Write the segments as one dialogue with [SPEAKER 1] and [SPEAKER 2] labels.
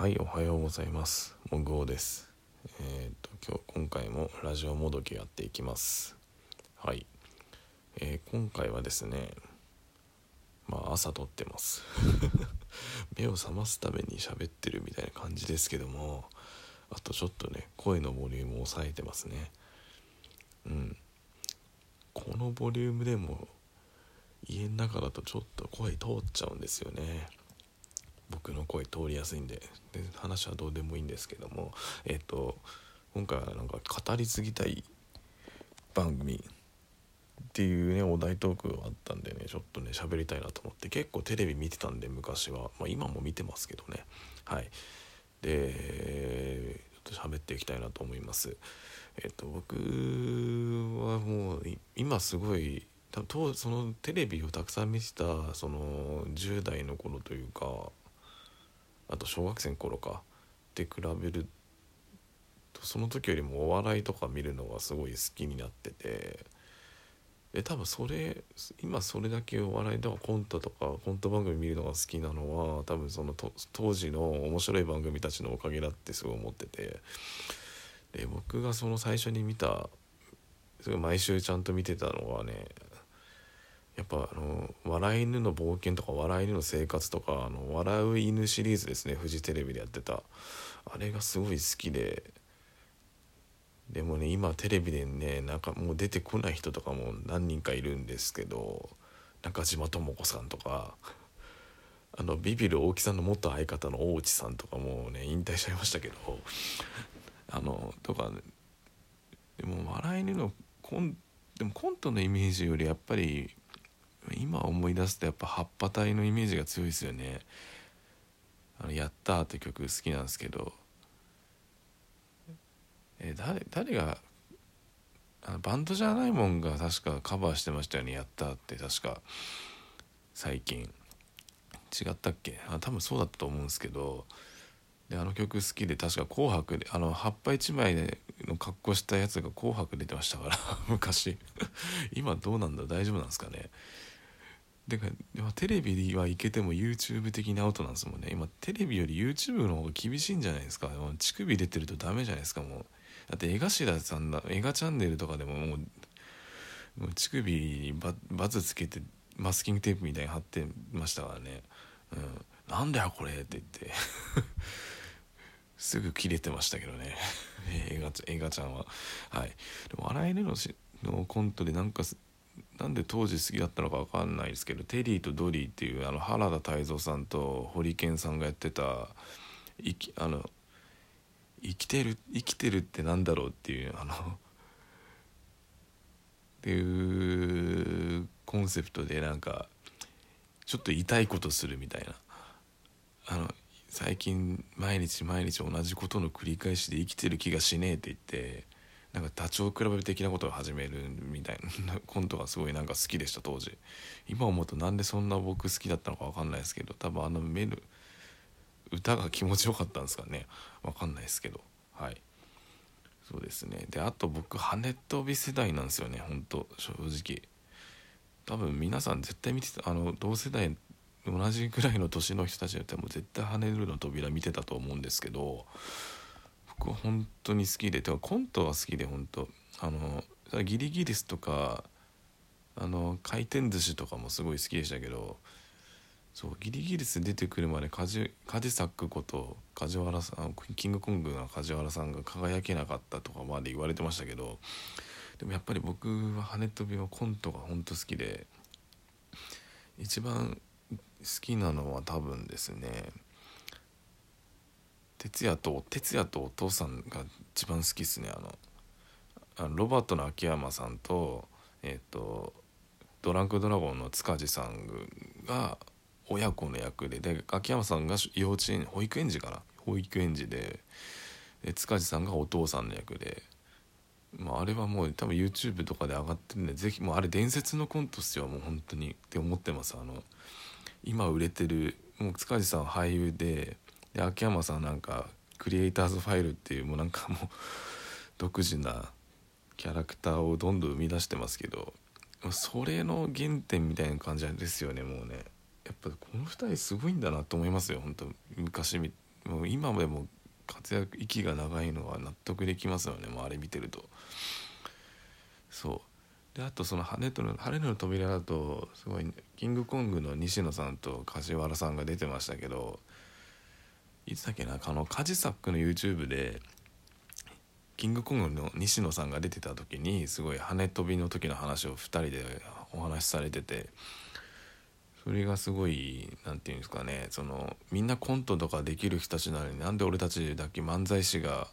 [SPEAKER 1] はいおはようございます。もぐおです。えっ、と今日今回もラジオもどきやっていきます。はい、えー、今回はですねまあ朝撮ってます。目を覚ますために喋ってるみたいな感じですけどもあとちょっとね声のボリュームを抑えてますね。うん。このボリュームでも家の中だとちょっと声通っちゃうんですよね。僕の声通りやすいんでで話はどうでもいいんですけどもえっ、と今回はなんか語り継ぎたい番組っていうねお題トークがあったんでねちょっとね喋りたいなと思って結構テレビ見てたんで昔は、まあ、今も見てますけどね。はい。でちょっと喋っていきたいなと思います。えっ、と僕はもう今すごい多分そのテレビをたくさん見てたその10代の頃というかあと小学生の頃か。って比べるとその時よりもお笑いとか見るのがすごい好きになってて。で多分それ今それだけお笑いとかコントとかコント番組見るのが好きなのは多分その当時の面白い番組たちのおかげだってすごい思ってて。で僕がその最初に見たすごい毎週ちゃんと見てたのはねやっぱあの「笑い犬の冒険」とか「笑い犬の生活」とか「あの笑う犬」シリーズですねフジテレビでやってた。あれがすごい好きで。でもね今テレビでねなんかもう出てこない人とかも何人かいるんですけど中島智子さんとかあのビビる大木さんの元相方の大内さんとかもね引退しちゃいましたけどあのとかでも笑い犬のコンでもコントのイメージよりやっぱり今思い出すとやっぱ葉っぱ隊のイメージが強いですよね「あのやった」って曲好きなんですけど。え誰誰があのバンドじゃないもんが確かカバーしてましたよね「やった」って確か。最近。違ったっけ？あ多分そうだったと思うんですけど。であの曲好きで確か「紅白で」あの葉っぱ一枚での格好したやつが「紅白」出てましたから。昔。今どうなんだ？大丈夫なんですかね？でかテレビはいけても YouTube 的なアウトなんですもんね。今テレビより YouTube の方が厳しいんじゃないですか。乳首出てるとダメじゃないですかもう。だって江頭さんだ映画チャンネルとかでももう乳首にババツつけてマスキングテープみたいに貼ってましたからね「うん、なんだよこれ」って言って。すぐ切れてましたけどね。映画ちゃんは。はい。でも笑えるののコントでなんかなんで当時好きだったのか分かんないですけどテリーとドリーっていうあの原田泰造さんと堀健さんがやってた生きあの生きてる生きてるってなんだろうっていうあのっていうコンセプトでなんかちょっと痛いことするみたいな。あの最近毎日毎日同じことの繰り返しで生きてる気がしねえって言ってなんかダチョウ倶楽部的なことを始めるみたいなコントがすごいなんか好きでした当時。今思うとなんでそんな僕好きだったのか分かんないですけど多分あのメル歌が気持ちよかったんですかね。分かんないですけど。はい。そうですね。であと僕羽飛び世代なんですよね。ほんと正直。多分皆さん絶対見てたあの同世代同じぐらいの年の人たちだったらもう絶対跳ねるの扉見てたと思うんですけど僕は本当に好きでてかコントは好きで本当。あのギリギリスとかあの回転寿司とかもすごい好きでしたけどそうギリギリス出てくるまでカジカジサックこと梶原さんキングコングが梶原さんが輝けなかったとかまで言われてましたけどでもやっぱり僕は羽飛びはコントが本当好きで一番好きなのは多分ですね哲也と哲也とお父さんが一番好きですね。あのあのロバートの秋山さんとえっ、ー、とドランクドラゴンの塚地さんが親子の役でで秋山さんが幼稚園保育園児かな？保育園児でで塚地さんがお父さんの役で、まあ、あれはもう多分 YouTube とかで上がってるんで是非もうあれ伝説のコントっすよもう本当に。って思ってます。あの今売れてるもう塚地さん俳優でで秋山さんなんかクリエイターズファイルっていうもうなんかもう 独自なキャラクターをどんどん生み出してますけどそれの原点みたいな感じですよねもうね。やっぱこの2人すごいんだなと思いますよ本当昔もう今でも活躍息が長いのは納得できますよねもうあれ見てると。そう。であとその羽との晴れの扉だとすごいキングコングの西野さんと梶原さんが出てましたけどいつだっけなあのカジサックの YouTube でキングコングの西野さんが出てた時にすごい羽飛びの時の話を2人でお話しされててそれがすごい何て言うんですかねそのみんなコントとかできる人たちなのになんで俺たちだけ漫才師が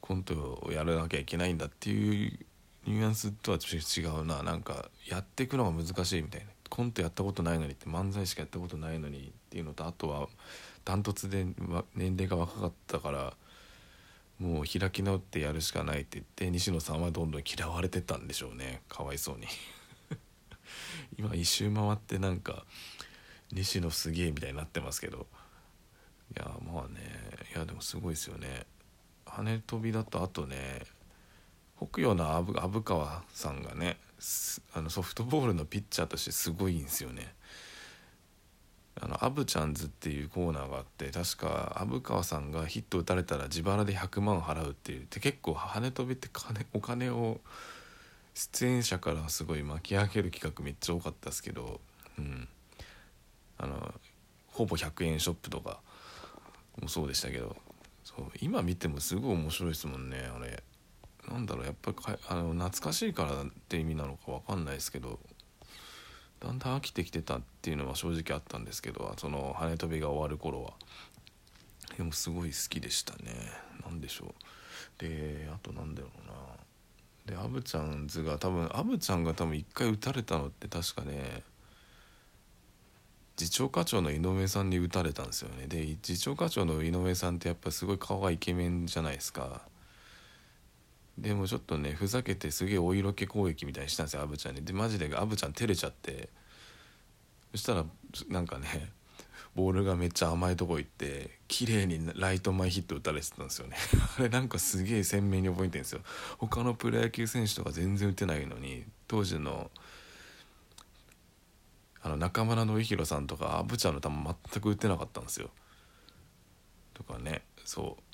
[SPEAKER 1] コントをやらなきゃいけないんだっていうニュアンスとは違うな。なんかやっていくのが難しいみたいな。コントやったことないのにって漫才しかやったことないのにっていうのとあとはダントツで年齢が若かったからもう開き直ってやるしかないって言って西野さんはどんどん嫌われてたんでしょうね。かわいそうに。今一周回ってなんか西野すげえみたいになってますけど。いやまあねいやでもすごいですよね。羽飛びだとあとね北洋の虻川さんがねあのソフトボールのピッチャーとしてすごいんですよね。あのアブチャンズっていうコーナーがあって確か虻川さんがヒット打たれたら自腹で100万払うっていう。で結構跳ね飛びって金お金を出演者からすごい巻き上げる企画めっちゃ多かったですけど、うん、あのほぼ100円ショップとかもそうでしたけどそう今見てもすごい面白いですもんねあれ。なんだろうやっぱりあの懐かしいからって意味なのか分かんないですけどだんだん飽きてきてたっていうのは正直あったんですけどその羽飛びが終わる頃は。でもすごい好きでしたね。何でしょう。であとなんだろうな。でアブちゃんズが多分アブちゃんが多分一回撃たれたのって確かね次長課長の井上さんに撃たれたんですよね。で次長課長の井上さんってやっぱすごい顔がイケメンじゃないですか。でもちょっとねふざけてすげえお色気攻撃みたいにしたんですよアブちゃんに。でマジでアブちゃん照れちゃって。そしたらなんかねボールがめっちゃ甘いとこ行って綺麗にライト前ヒット打たれてたんですよね。あれなんかすげえ鮮明に覚えてるんですよ。他のプロ野球選手とか全然打てないのに当時のあの中村紀弘さんとかアブちゃんの球全く打てなかったんですよ。とかねそう。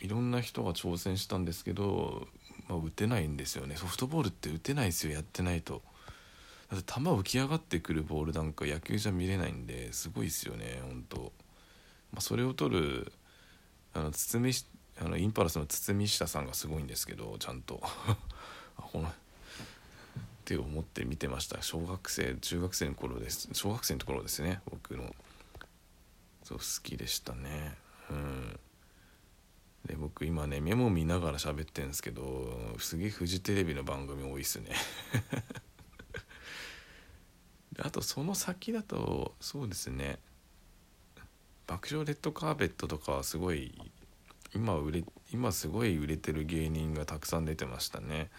[SPEAKER 1] いろんな人が挑戦したんですけど、まあ、打てないんですよね。ソフトボールって打てないですよ。やってないと。だって球浮き上がってくるボールなんか野球じゃ見れないんですごいですよね。本当。まあ、それを取るあの堤あのインパルスの堤下さんがすごいんですけどちゃんと。このって思って見てました。小学生中学生の頃です。小学生のところですね。僕の。そう好きでしたね。うん。で僕今ねメモ見ながら喋ってんですけどすげえフジテレビの番組多いっすね。あとその先だとそうですね。爆笑レッドカーペットとかはすごい今売れ今すごい売れてる芸人がたくさん出てましたね。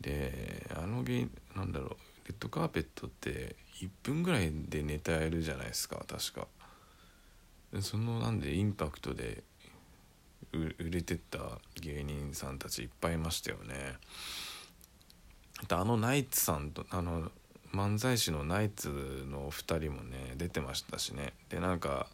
[SPEAKER 1] であの芸なんだろうレッドカーペットって1分ぐらいでネタやるじゃないですか確か。そのなんでインパクトで売れてった芸人さんたちいっぱいいましたよね。あのナイツさんとあの漫才師のナイツの2人もね出てましたしねでなんか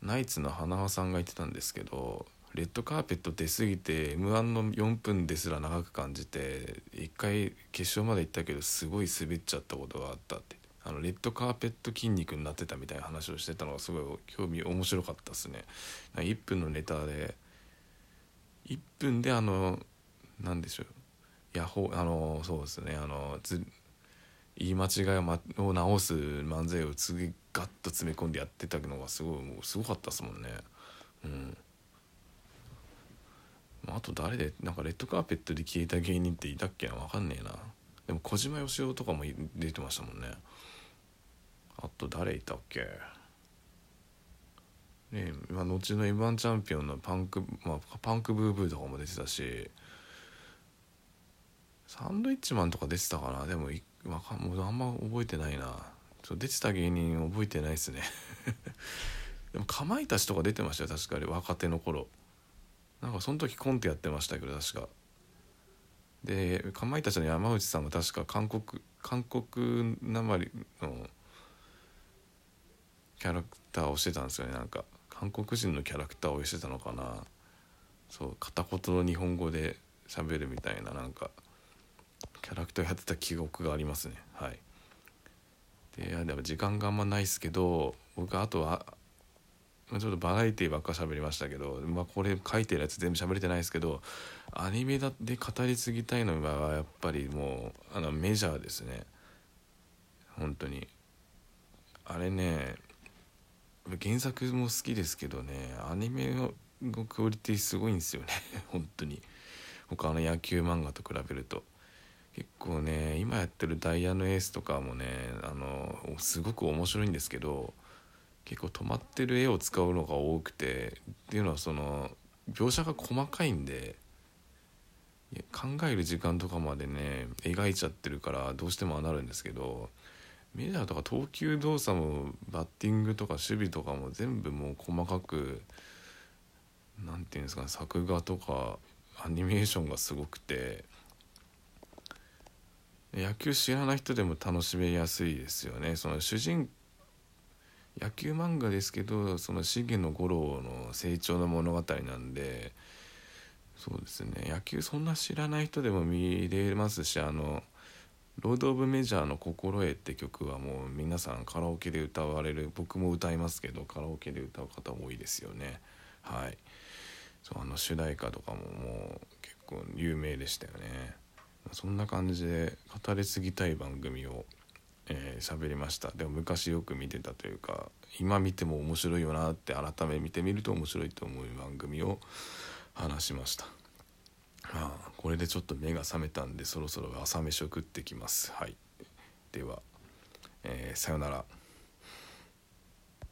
[SPEAKER 1] ナイツの花輪さんが言ってたんですけどレッドカーペット出過ぎて m 1の4分ですら長く感じて一回決勝まで行ったけどすごい滑っちゃったことがあったってあのレッドカーペット筋肉になってたみたいな話をしてたのがすごい興味面白かったですね。1分のネタで1分であの何でしょう。ヤホーあのそうですね。あの言い間違いを直す漫才を次ガッと詰め込んでやってたのがすごいもうすごかったですもんね。うん。あと誰でなんかレッドカーペットで消えた芸人っていたっけな？分かんねえな。でも小島よしおとかも出てましたもんね。あと誰いたっけ？ね今後の M−1 チャンピオンのパンク、まあ、パンクブーブーとかも出てたしサンドイッチマンとか出てたかな？でもいわかもうあんま覚えてないな。ちょ出てた芸人覚えてないですね。でもかまいたちとか出てましたよ確かに若手の頃。なんかその時コントやってましたけど確か。でかまいたちの山内さんも確か韓国韓国なまりのキャラクターをしてたんですよね。なんか韓国人のキャラクターをしてたのかな。そう片言の日本語で喋るみたいななんかキャラクターやってた記憶がありますね。はい。でいやでも時間があんまないですけど僕あとはちょっとバラエティーばっか喋りましたけど、まあ、これ書いてるやつ全部喋れてないですけどアニメだで語り継ぎたいのはやっぱりもうあのメジャーですね。本当に。あれね原作も好きですけどねアニメのクオリティすごいんですよね 本当に。他の野球漫画と比べると。結構ね今やってる「ダイヤのエース」とかもねあのすごく面白いんですけど結構止まってる絵を使うのが多くてっていうのはその描写が細かいんで考える時間とかまでね描いちゃってるからどうしてもああなるんですけどメジャーとか投球動作もバッティングとか守備とかも全部もう細かく何て言うんですかね作画とかアニメーションがすごくて野球知らない人でも楽しめやすいですよね。その主人野球漫画ですけどその重野五郎の成長の物語なんでそうですね。野球そんな知らない人でも見れますしあのロード・オブ・メジャーの「心得」って曲はもう皆さんカラオケで歌われる僕も歌いますけどカラオケで歌う方多いですよね。はい。そうあの主題歌とかももう結構有名でしたよね。そんな感じで語り継ぎたい番組をえー、喋りました。でも昔よく見てたというか今見ても面白いよなって改め見てみると面白いと思う番組を話しました。あこれでちょっと目が覚めたんでそろそろ朝飯を食ってきます。はい。では、えー、さよなら。